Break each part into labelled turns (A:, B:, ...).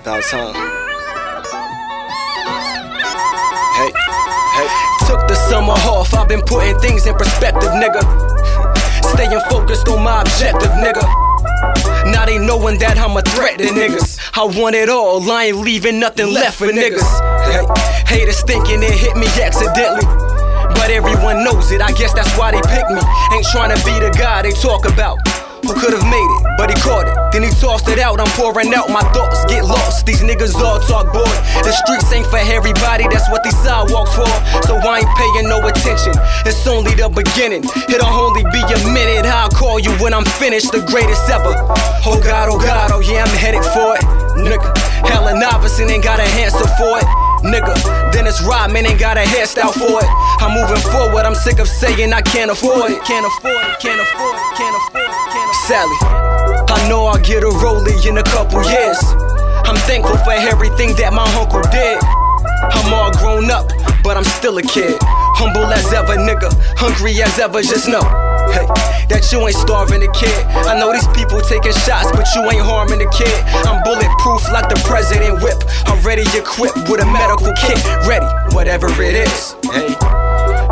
A: About time. Hey, hey. Took the summer off, I've been putting things in perspective, nigga. Staying focused on my objective, nigga. Now they knowing that I'm a threat to niggas. I want it all, I ain't leaving nothing left for niggas. Hey, haters thinking it hit me accidentally. But everyone knows it, I guess that's why they pick me. Ain't trying to be the guy they talk about. Who could have made it, but he caught it. Then he tossed it out. I'm pouring out my thoughts, get lost. These niggas all talk boy. The streets ain't for everybody, that's what these sidewalks for. So I ain't paying no attention. It's only the beginning. It'll only be a minute. I'll call you when I'm finished, the greatest ever. Oh God, oh God, oh yeah, I'm headed for it. Nigga, Allen Iverson ain't got a answer for it. Nigga, Dennis Rodman ain't got a hairstyle for it. I'm moving forward, I'm sick of saying I can't afford it. Can't afford it, can't afford it, can't afford it, can't afford it. Sallie, I know I'll get a rollie in a couple years. I'm thankful for everything that my uncle did. I'm all grown up, but I'm still a kid. Humble as ever, nigga. Hungry as ever, just know. Hey, that you ain't starving the kid. I know these people taking shots, but you ain't harming the kid. I'm bulletproof like the president whip. Already equipped with a medical kit. Ready, whatever it is. Hey.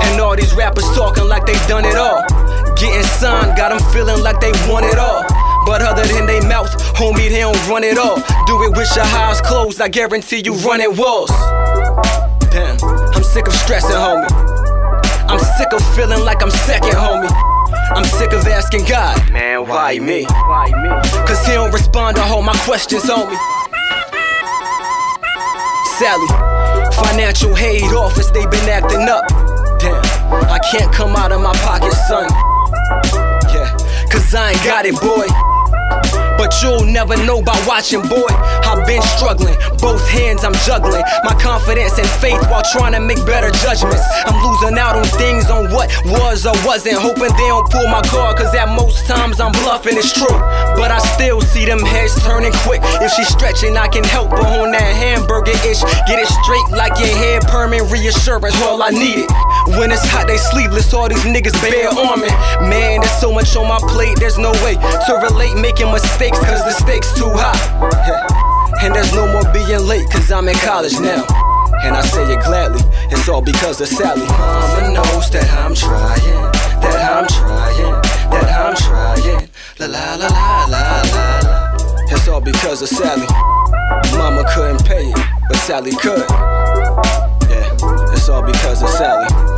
A: And all these rappers talking like they done it all. Getting signed, got them feeling like they want it all. But other than they mouth, homie, they don't run it all. Do it with your eyes closed, I guarantee you running walls. Damn, I'm sick of stressing, homie. I'm sick of feeling like I'm second, homie. I'm sick of asking God, man, why me? Why me? Cause he don't respond to all my questions, homie. Sallie, financial aid office, they been acting up. Damn, I can't come out of my pocket, son. Yeah, cause I ain't got it, boy. You'll never know by watching, boy. I've been struggling, both hands I'm juggling. My confidence and faith while trying to make better judgments. I'm losing out on things on what was or wasn't. Hoping they don't pull my card, cause at most times I'm bluffing, it's true. But I still see them heads turning quick. If she's stretching, I can help her on that hamburger ish. Get it straight like your head, permanent reassurance, all I needed. When it's hot, they sleeveless, all these niggas bare arming. Man, there's so much on my plate, there's no way to relate making mistakes, cause the stakes too high. And there's no more being late, cause I'm in college now. And I say it gladly, it's all because of Sallie. Mama knows that I'm trying, that I'm trying, that I'm trying. La la la la la la. It's all because of Sallie. Mama couldn't pay it, but Sallie could. Yeah, it's all because of Sally.